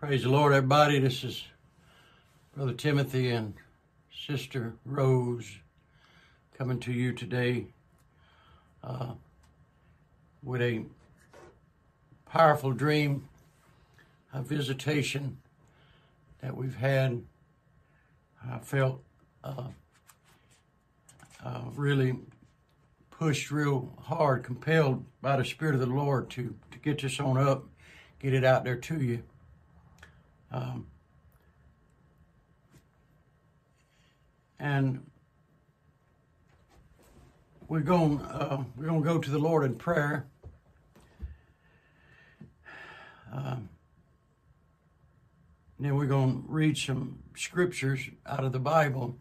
Praise the Lord, everybody. This is Brother Timothy and Sister Rose coming to you today uh, with a powerful dream, a visitation that we've had. I felt uh, uh, really pushed real hard, compelled by the Spirit of the Lord to, to get this on up, get it out there to you. Um, and we're going uh, we're going to go to the Lord in prayer. Um, then we're going to read some scriptures out of the Bible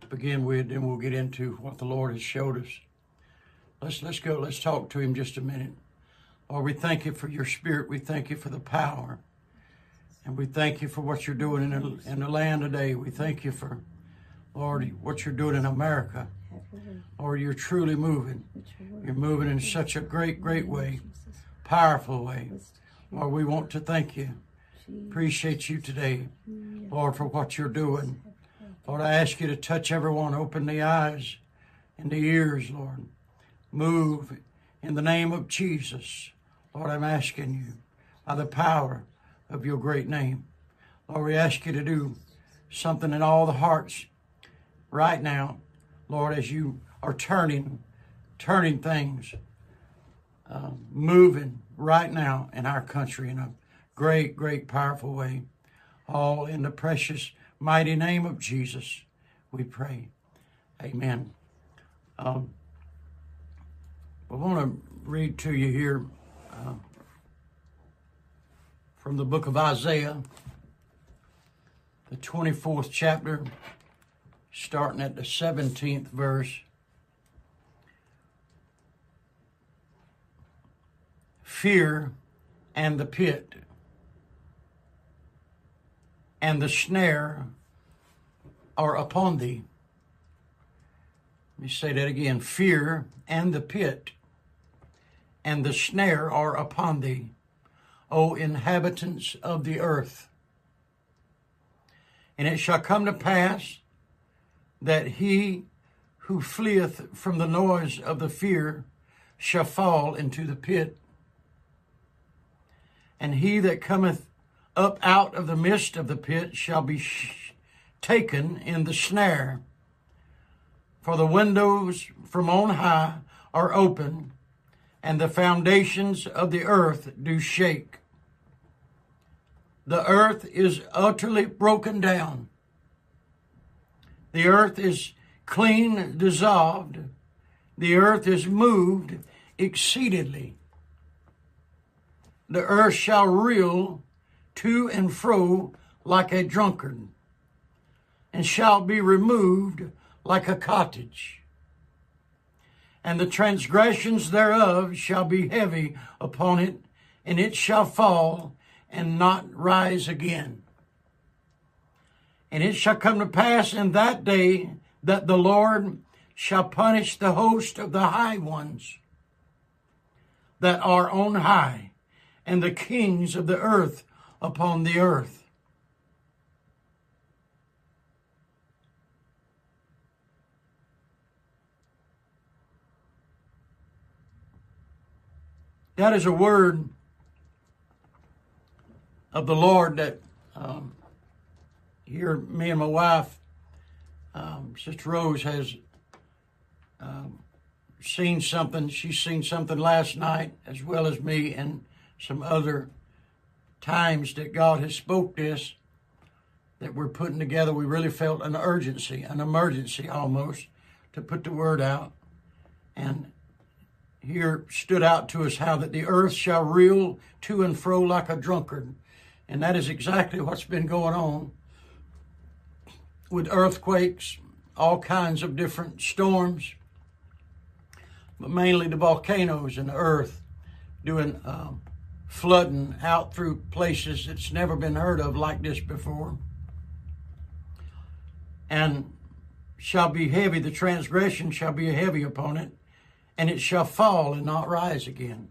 to begin with, and we'll get into what the Lord has showed us. Let's let's go. Let's talk to Him just a minute. Lord, we thank you for your Spirit. We thank you for the power. And we thank you for what you're doing in the, in the land today. We thank you for, Lord, what you're doing in America. Lord, you're truly moving. You're moving in such a great, great way, powerful way. Lord, we want to thank you. Appreciate you today, Lord, for what you're doing. Lord, I ask you to touch everyone, open the eyes and the ears, Lord. Move in the name of Jesus. Lord, I'm asking you by the power of your great name. Lord, we ask you to do something in all the hearts right now, Lord, as you are turning, turning things, uh, moving right now in our country in a great, great, powerful way. All in the precious, mighty name of Jesus, we pray. Amen. Um, I want to read to you here. From the book of Isaiah, the 24th chapter, starting at the 17th verse. Fear and the pit and the snare are upon thee. Let me say that again. Fear and the pit and the snare are upon thee O inhabitants of the earth. And it shall come to pass that he who fleeth from the noise of the fear shall fall into the pit. And he that cometh up out of the midst of the pit shall be sh- taken in the snare. For the windows from on high are open, and the foundations of the earth do shake. The earth is utterly broken down. The earth is clean dissolved. The earth is moved exceedingly. The earth shall reel to and fro like a drunkard, and shall be removed like a cottage and the transgressions thereof shall be heavy upon it, and it shall fall and not rise again. And it shall come to pass in that day that the Lord shall punish the host of the high ones that are on high, and the kings of the earth upon the earth. That is a word of the Lord that um, here me and my wife, um, Sister Rose, has um, seen something. She's seen something last night, as well as me, and some other times that God has spoke this that we're putting together. We really felt an urgency, an emergency almost, to put the word out, and here stood out to us how that the earth shall reel to and fro like a drunkard. And that is exactly what's been going on with earthquakes, all kinds of different storms, but mainly the volcanoes and the earth doing um, flooding out through places that's never been heard of like this before. And shall be heavy, the transgression shall be heavy upon it and it shall fall and not rise again.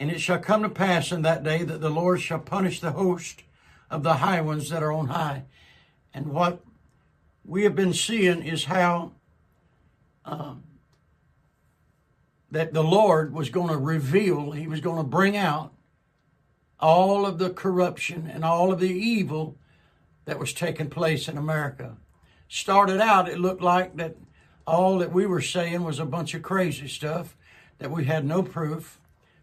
And it shall come to pass in that day that the Lord shall punish the host of the high ones that are on high. And what we have been seeing is how um, that the Lord was going to reveal, He was going to bring out all of the corruption and all of the evil that was taking place in America. Started out, it looked like that all that we were saying was a bunch of crazy stuff, that we had no proof.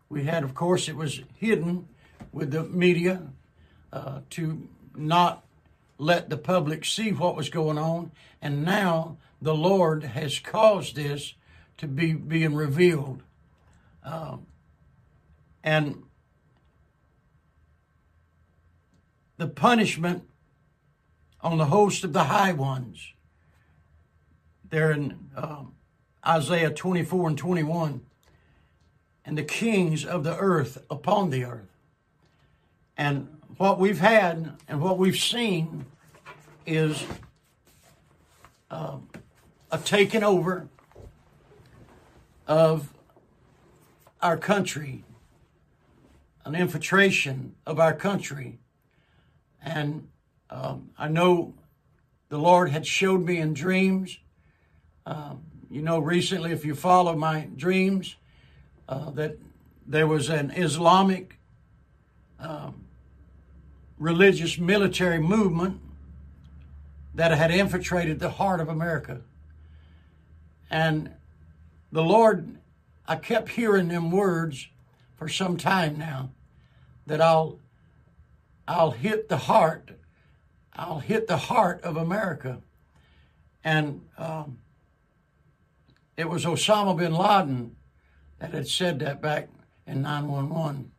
We had, of course, it was hidden with the media uh, to not let the public see what was going on. And now the Lord has caused this to be being revealed. Um, and the punishment on the host of the high ones. There in um, Isaiah 24 and 21. And the kings of the earth upon the earth. And what we've had and what we've seen is uh, a taking over of our country, an infiltration of our country. And um, I know the Lord had showed me in dreams. Um, you know, recently, if you follow my dreams, uh, that there was an Islamic um, religious military movement that had infiltrated the heart of America. And the Lord, I kept hearing them words for some time now that I'll I'll hit the heart. I'll hit the heart of America. And um, it was Osama bin Laden that had said that back in 911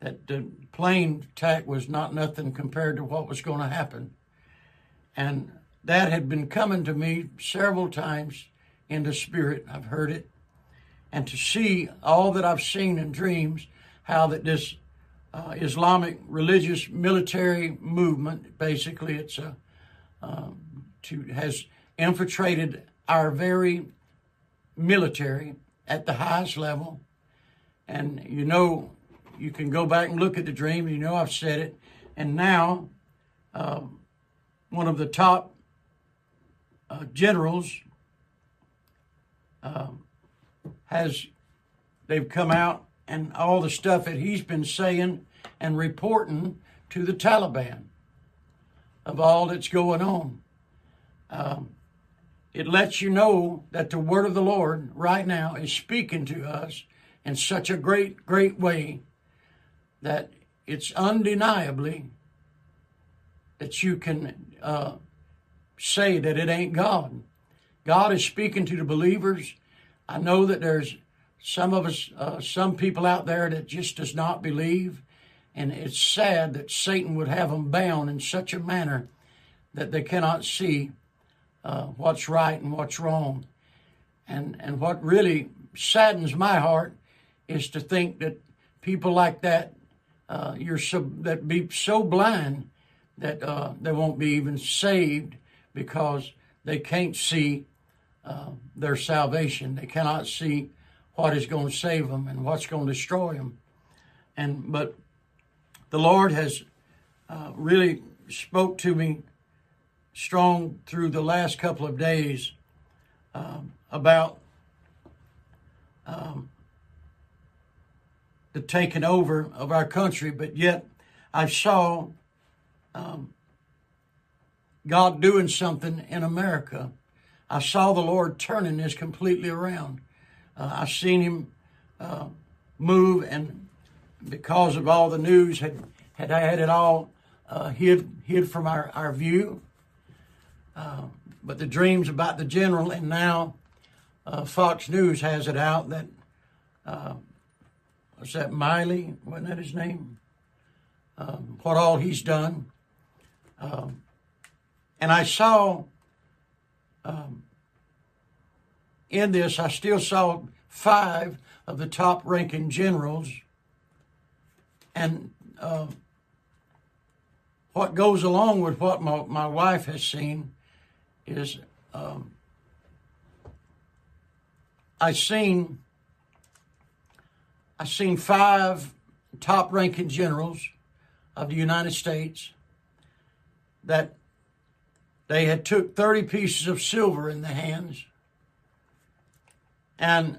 that the plane attack was not nothing compared to what was going to happen. And that had been coming to me several times in the spirit. I've heard it. And to see all that I've seen in dreams, how that this uh, Islamic religious military movement, basically, it's a um, to has infiltrated our very military at the highest level. And you know, you can go back and look at the dream. You know, I've said it. And now, uh, one of the top uh, generals uh, has, they've come out and all the stuff that he's been saying and reporting to the Taliban of all that's going on. Um, it lets you know that the word of the Lord right now is speaking to us in such a great, great way that it's undeniably that you can uh, say that it ain't God. God is speaking to the believers. I know that there's some of us, uh, some people out there that just does not believe, and it's sad that Satan would have them bound in such a manner that they cannot see uh, what's right and what's wrong. And and what really saddens my heart is to think that people like that uh, you're so that be so blind that uh, they won't be even saved because they can't see uh, their salvation. They cannot see what is going to save them and what's going to destroy them. And but the Lord has uh, really spoke to me strong through the last couple of days um, about um, the taking over of our country, but yet I saw um, God doing something in America. I saw the Lord turning this completely around. Uh, I've seen Him uh, move, and because of all the news, had had had it all uh, hid hid from our our view. Uh, but the dreams about the general, and now uh, Fox News has it out that uh, was that Miley? Wasn't that his name? Um, what all he's done. Um, and I saw um, in this, I still saw five of the top ranking generals. And uh, what goes along with what my, my wife has seen is um, I seen I seen five top ranking generals of the United States that they had took 30 pieces of silver in their hands. And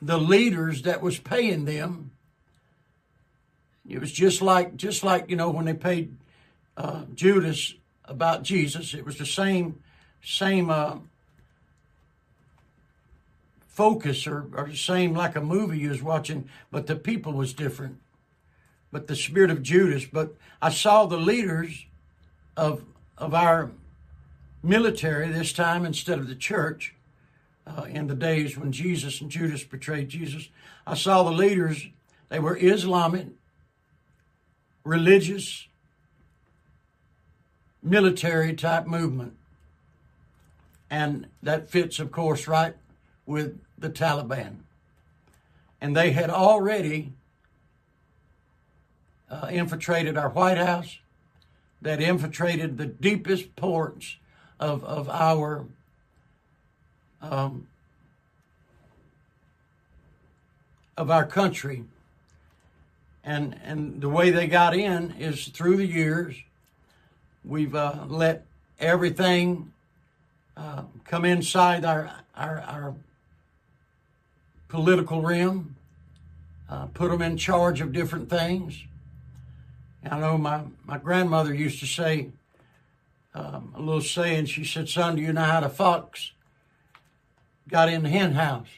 the leaders that was paying them it was just like just like you know when they paid uh, judas about jesus it was the same same uh, focus or, or the same like a movie you was watching but the people was different but the spirit of judas but i saw the leaders of of our military this time instead of the church uh, in the days when Jesus and Judas betrayed Jesus. I saw the leaders, they were Islamic, religious, military type movement. And that fits, of course, right with the Taliban. And they had already uh, infiltrated our White House, that infiltrated the deepest ports of, of our um, of our country. And, and the way they got in is through the years. We've uh, let everything uh, come inside our, our, our political realm, uh, put them in charge of different things. I know my, my grandmother used to say, um, a little saying. She said, Son, do you know how the fox got in the hen house?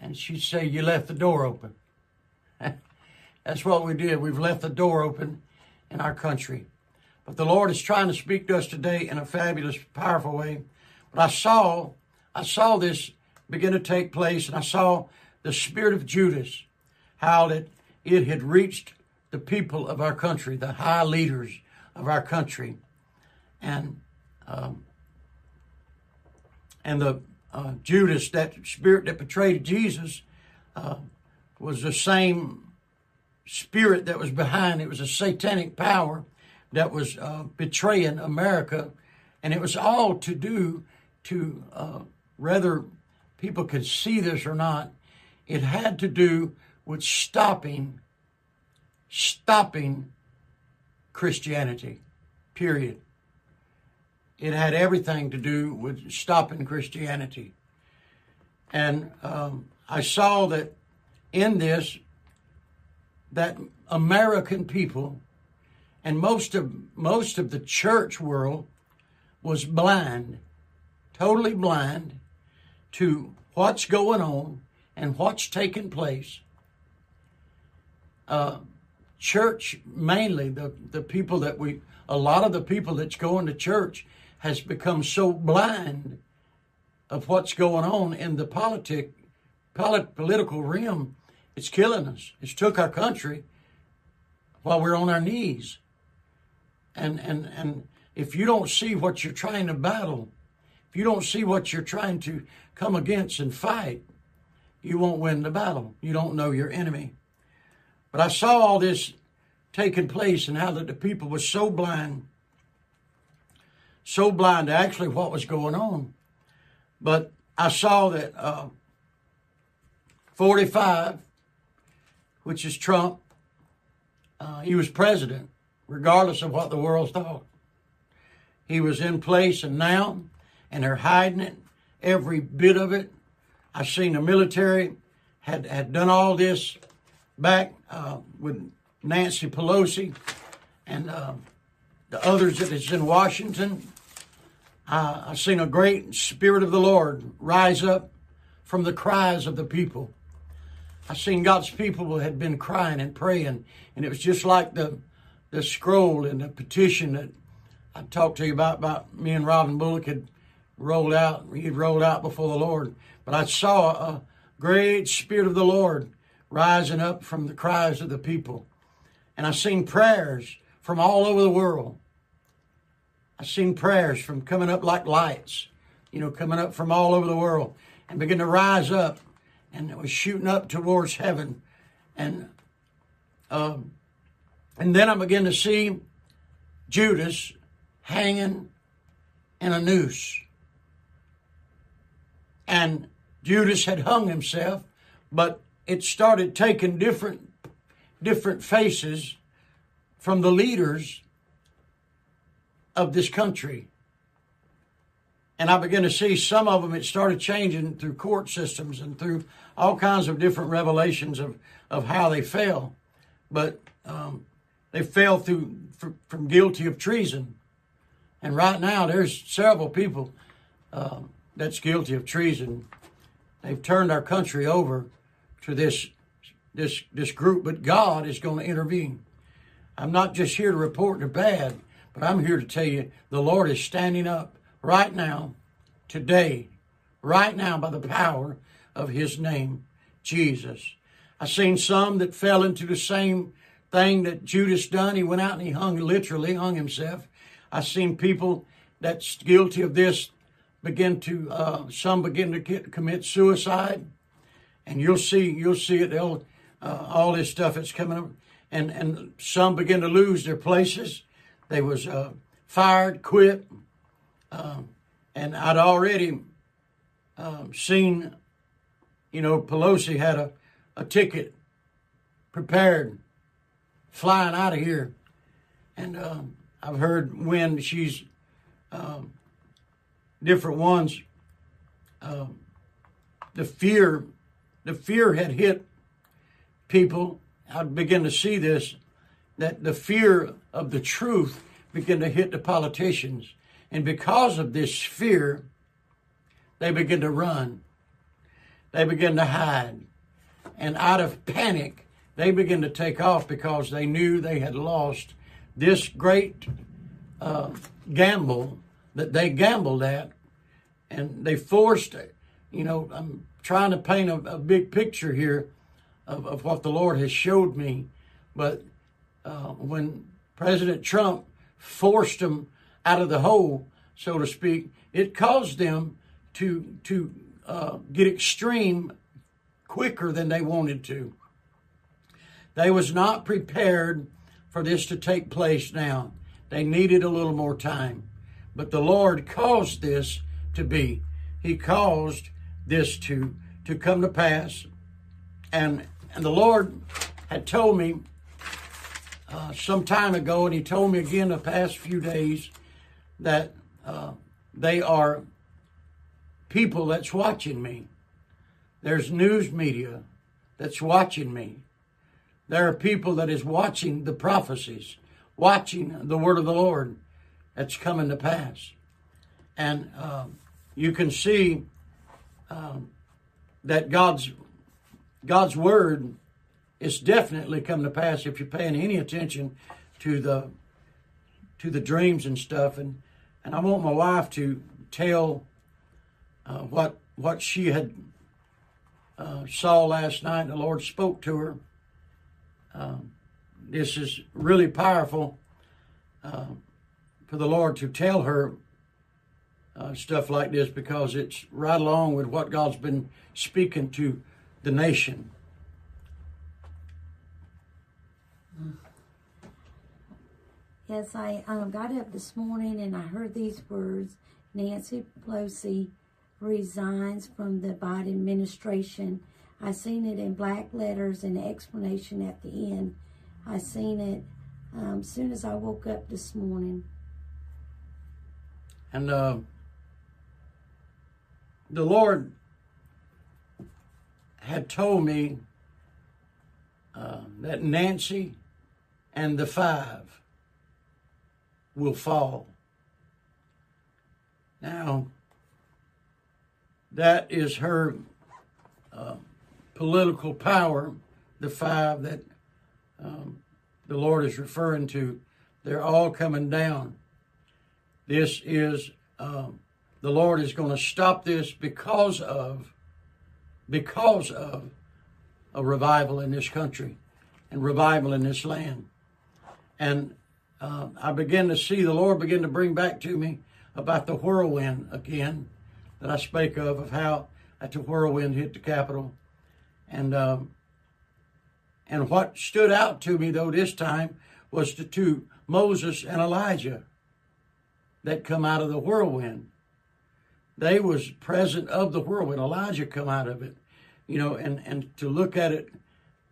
And she'd say, You left the door open. That's what we did. We've left the door open in our country. But the Lord is trying to speak to us today in a fabulous, powerful way. But I saw, I saw this begin to take place, and I saw the spirit of Judas, how that it had reached the people of our country, the high leaders of our country and um, and the uh, Judas, that spirit that betrayed Jesus, uh, was the same spirit that was behind. It was a satanic power that was uh, betraying America, and it was all to do to uh, whether people could see this or not. It had to do with stopping, stopping Christianity. Period. It had everything to do with stopping Christianity. And um, I saw that in this, that American people and most of most of the church world was blind, totally blind to what's going on and what's taking place. Uh, church mainly the the people that we a lot of the people that's going to church has become so blind of what's going on in the politic, polit, political realm, it's killing us. It's took our country while we're on our knees. And, and, and if you don't see what you're trying to battle, if you don't see what you're trying to come against and fight, you won't win the battle. You don't know your enemy. But I saw all this taking place and how that the people were so blind so blind to actually what was going on. But I saw that uh, 45, which is Trump, uh, he was president, regardless of what the world thought. He was in place and now, and they're hiding it, every bit of it. I've seen the military had, had done all this back uh, with Nancy Pelosi and uh, the others that is in Washington uh, I've seen a great Spirit of the Lord rise up from the cries of the people. I've seen God's people had been crying and praying, and it was just like the the scroll and the petition that I talked to you about. About me and Robin Bullock had rolled out. He'd rolled out before the Lord, but I saw a great Spirit of the Lord rising up from the cries of the people, and I've seen prayers from all over the world I've seen prayers from coming up like lights, you know, coming up from all over the world and begin to rise up and it was shooting up towards heaven. And um, and then I begin to see Judas hanging in a noose. And Judas had hung himself, but it started taking different different faces from the leaders of this country. And I began to see some of them, it started changing through court systems and through all kinds of different revelations of, of how they fell. But um, they fell through from guilty of treason. And right now, there's several people uh, that's guilty of treason. They've turned our country over to this this this group, but God is going to intervene. I'm not just here to report the bad, but I'm here to tell you the Lord is standing up right now, today, right now by the power of His name, Jesus. I've seen some that fell into the same thing that Judas done. He went out and he hung, literally hung himself. I've seen people that's guilty of this begin to, uh, some begin to get, commit suicide. And you'll see, you'll see it. Uh, all this stuff that's coming up. And, and some begin to lose their places. They was uh, fired, quit. Um, and I'd already um, seen, you know, Pelosi had a, a ticket prepared flying out of here. And um, I've heard when she's um, different ones, um, the fear, the fear had hit people. I begin to see this that the fear of the truth began to hit the politicians. And because of this fear, they begin to run. They begin to hide. And out of panic, they begin to take off because they knew they had lost this great uh, gamble that they gambled at. And they forced, it. you know, I'm trying to paint a, a big picture here of, of what the Lord has showed me. But uh, when President Trump forced them out of the hole, so to speak, it caused them to to uh, get extreme quicker than they wanted to. They was not prepared for this to take place now. They needed a little more time. But the Lord caused this to be. He caused this to to come to pass. And and the Lord had told me uh, some time ago, and He told me again the past few days that uh, they are people that's watching me. There's news media that's watching me. There are people that is watching the prophecies, watching the word of the Lord that's coming to pass. And um, you can see um, that God's God's word is definitely come to pass if you're paying any attention to the to the dreams and stuff. And and I want my wife to tell uh, what what she had uh, saw last night. The Lord spoke to her. Um, this is really powerful uh, for the Lord to tell her uh, stuff like this because it's right along with what God's been speaking to the nation. Yes, I um, got up this morning and I heard these words Nancy Pelosi resigns from the Biden administration. I seen it in black letters and explanation at the end. I seen it um, soon as I woke up this morning. And uh, the Lord had told me uh, that Nancy and the five will fall. Now, that is her political power, the five that um, the Lord is referring to. They're all coming down. This is, um, the Lord is going to stop this because of, because of a revival in this country and revival in this land. And uh, I began to see the Lord begin to bring back to me about the whirlwind again that I spake of, of how that the whirlwind hit the Capitol. And, um, and what stood out to me, though, this time was the two, Moses and Elijah, that come out of the whirlwind. they was present of the whirlwind. Elijah come out of it, you know, and and to look at it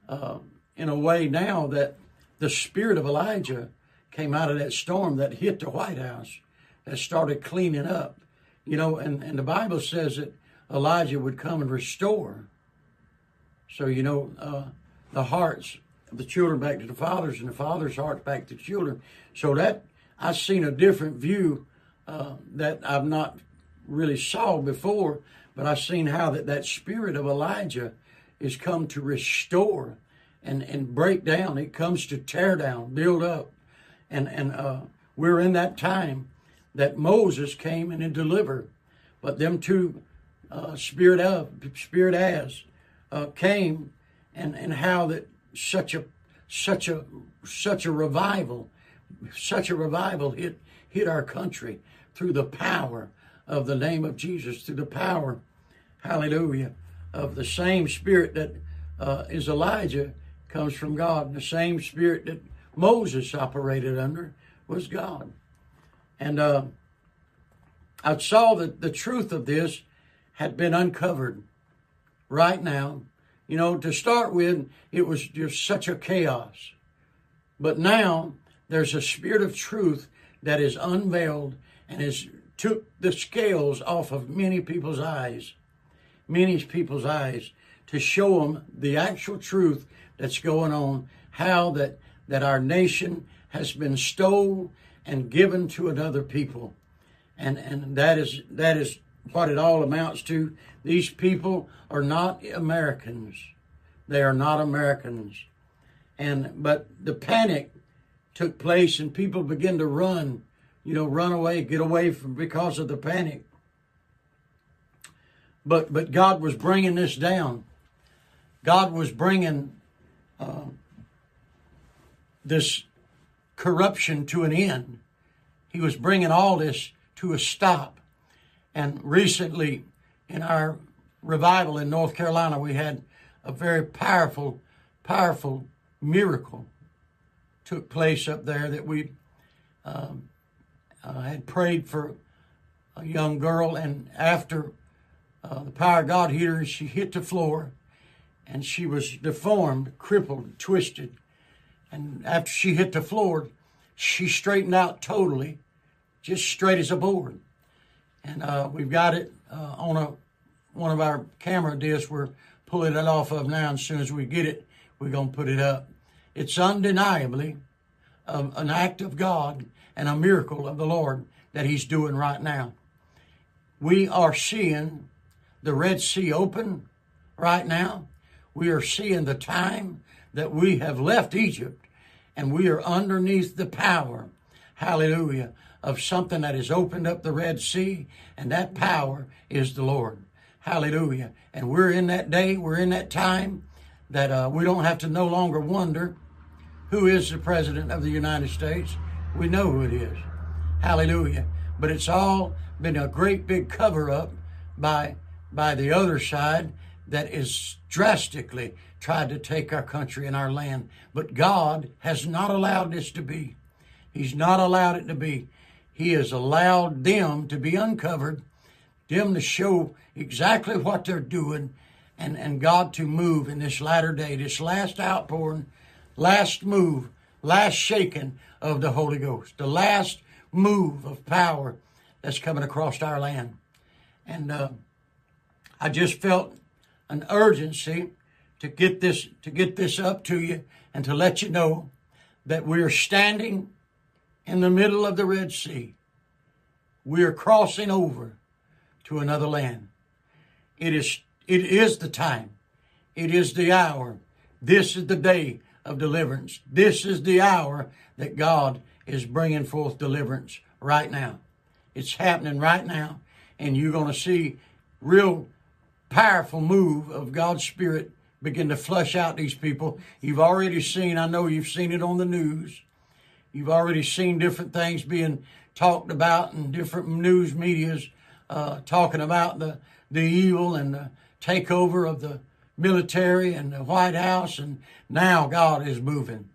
uh, in a way now that the spirit of Elijah came out of that storm that hit the White House, that started cleaning up, you know, and and the Bible says that Elijah would come and restore. So you know, uh, the hearts of the children back to the fathers, and the fathers' hearts back to the children. So that I've seen a different view uh, that I've not really saw before, but I've seen how that, that spirit of Elijah is come to restore and, and break down. It comes to tear down, build up. And, and uh, we're in that time that Moses came and delivered. But them two, uh, spirit of, spirit as, uh, came and, and how that such a, such a, such a revival, such a revival hit, hit our country through the power of the name of Jesus, through the power, hallelujah, of the same spirit that uh, is Elijah comes from God. The same spirit that Moses operated under was God. And uh, I saw that the truth of this had been uncovered right now. You know, to start with, it was just such a chaos. But now there's a spirit of truth that is unveiled and has took the scales off of many people's eyes, many people's eyes, to show them the actual truth that's going on, how that, that our nation has been stole and given to another people. And, and that is, that is what it all amounts to. These people are not Americans. They are not Americans. And, but the panic took place and people began to run you know, run away, get away from because of the panic. But but God was bringing this down. God was bringing uh, this corruption to an end. He was bringing all this to a stop. And recently, in our revival in North Carolina, we had a very powerful, powerful miracle took place up there that we um, uh, had prayed for a young girl, and after uh, the power of God hit her, she hit the floor, and she was deformed, crippled, twisted. And after she hit the floor, she straightened out totally, just straight as a board. And uh, we've got it uh, on a one of our camera discs. We're pulling it off of now. As soon as we get it, we're to put it up. It's undeniably um, an act of God and a miracle of the Lord that He's doing right now. We are seeing the Red Sea open right now. We are seeing the time that we have left Egypt and we are underneath the power, hallelujah, of something that has opened up the Red Sea, and that power is the Lord. Hallelujah. And we're in that day, we're in that time that uh, we don't have to no longer wonder who is the President of the United States. We know who it is. Hallelujah. But it's all been a great big cover up by by the other side that is drastically tried to take our country and our land. But God has not allowed this to be. He's not allowed it to be. He has allowed them to be uncovered, them to show exactly what they're doing, and, and God to move in this latter day, this last outpouring, last move, last shaking of the Holy Ghost, the last move of power that's coming across our land. And uh, I just felt an urgency to get this to get this up to you and to let you know that we are standing in the middle of the Red Sea. We are crossing over to another land. It is it is the time. It is the hour. This is the day of deliverance. This is the hour that God is bringing forth deliverance right now. It's happening right now, and you're going to see real powerful move of God's Spirit begin to flush out these people. You've already seen, I know you've seen it on the news. You've already seen different things being talked about in different news medias uh, talking about the, the evil and the takeover of the military and the White House, and now God is moving.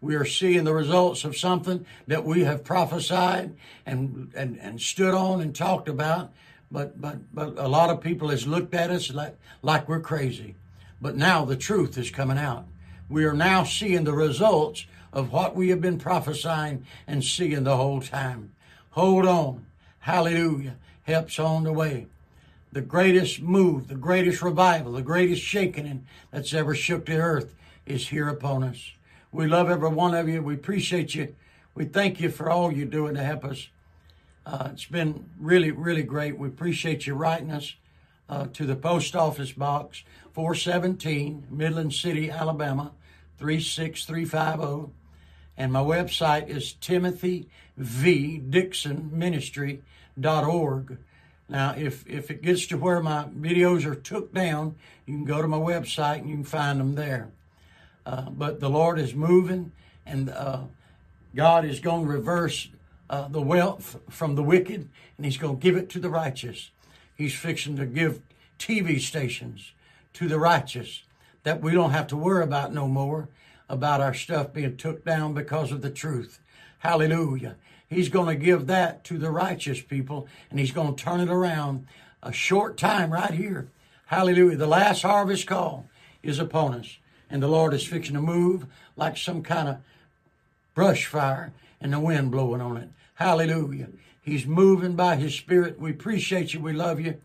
We are seeing the results of something that we have prophesied and, and, and stood on and talked about. but but but a lot of people has looked at us like like we're crazy. But now the truth is coming out. We are now seeing the results of what we have been prophesying and seeing the whole time. Hold on. Hallelujah. Helps on the way. The greatest move, the greatest revival, the greatest shaking that's ever shook the earth is here upon us. We love every one of you. We appreciate you. We thank you for all you're doing to help us. Uh, it's been really, really great. We appreciate you writing us uh, to the post office box 417 Midland City, Alabama 36350. And my website is Timothy V. Dixon Ministry.org. Now, if, if it gets to where my videos are took down, you can go to my website and you can find them there. Uh, but the Lord is moving and uh, God is going to reverse uh, the wealth from the wicked and he's going to give it to the righteous. He's fixing to give TV stations to the righteous that we don't have to worry about no more about our stuff being took down because of the truth. Hallelujah. He's going to give that to the righteous people and he's going to turn it around a short time right here. Hallelujah. The last harvest call is upon us and the Lord is fixing to move like some kind of brush fire and the wind blowing on it. Hallelujah. He's moving by his spirit. We appreciate you. We love you.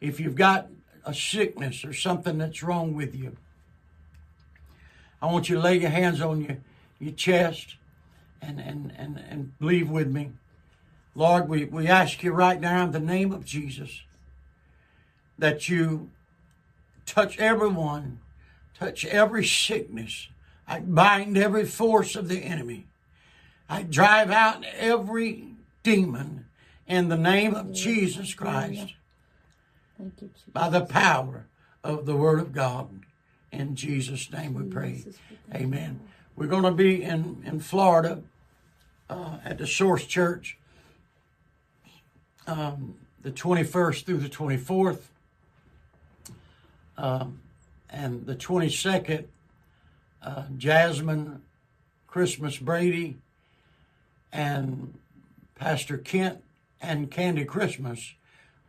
If you've got a sickness or something that's wrong with you, I want you to lay your hands on your, your chest and, and, and, and believe with me. Lord, we, we ask you right now in the name of Jesus that you touch everyone, touch every sickness. I bind every force of the enemy. I drive out every demon in the name of Jesus Christ Thank you, Jesus. by the power of the Word of God. In Jesus' name we pray. Jesus, we thank Amen. We're going to be in, in Florida uh, at the Source Church um, the 21st through the 24th. Um, and the 22nd, uh, Jasmine Christmas Brady and Pastor Kent and Candy Christmas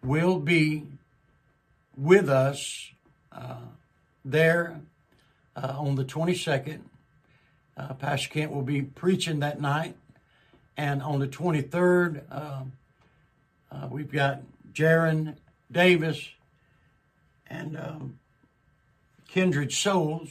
will be with us uh, there uh, on the 22nd. Uh, Pastor Kent will be preaching that night. And on the 23rd, uh, uh, we've got Jaron Davis and um, Kindred Souls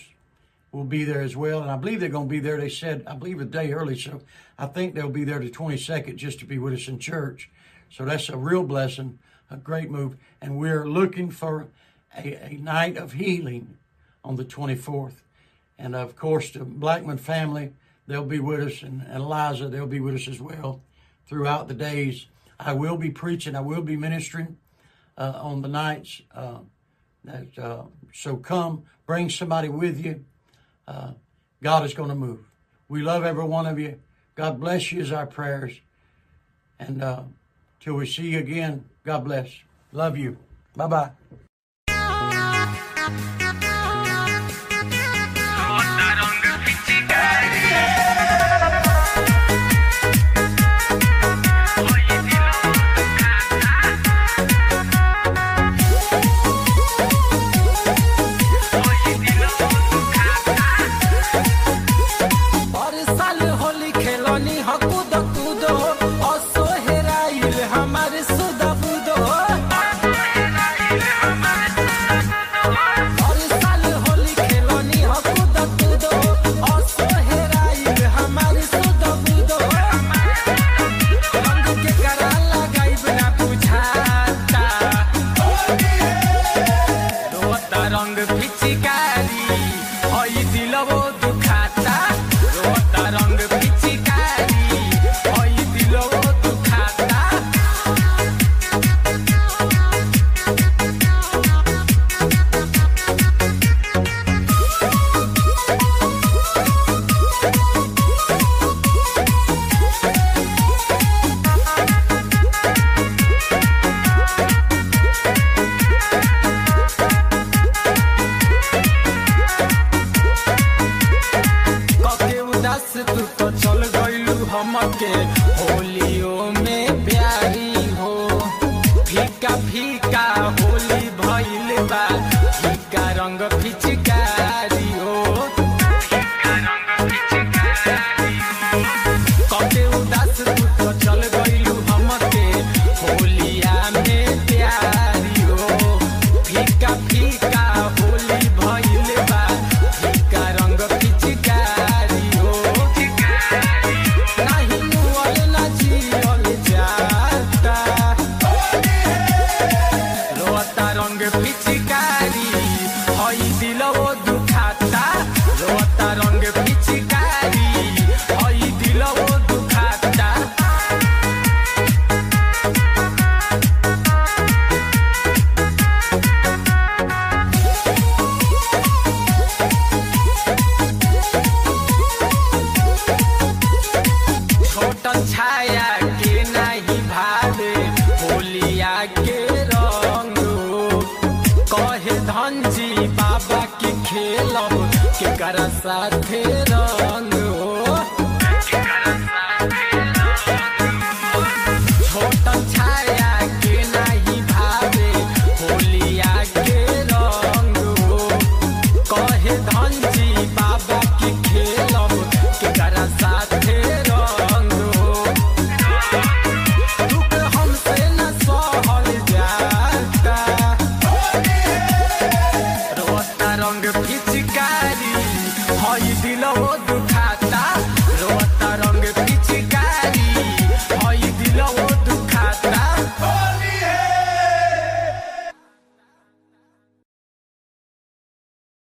will be there as well. And I believe they're going to be there. They said, I believe a day early. So I think they'll be there the 22nd just to be with us in church. So that's a real blessing, a great move. And we're looking for a, a night of healing on the 24th. And of course, the Blackman family, they'll be with us, and, Eliza, they'll be with us as well throughout the days. I will be preaching, I will be ministering uh, on the nights. Uh, that, uh, so come, bring somebody with you. Uh, God is going to move. We love every one of you. God bless you is our prayers. And uh, till we see you again, God bless. Love you. Bye bye. I'm up.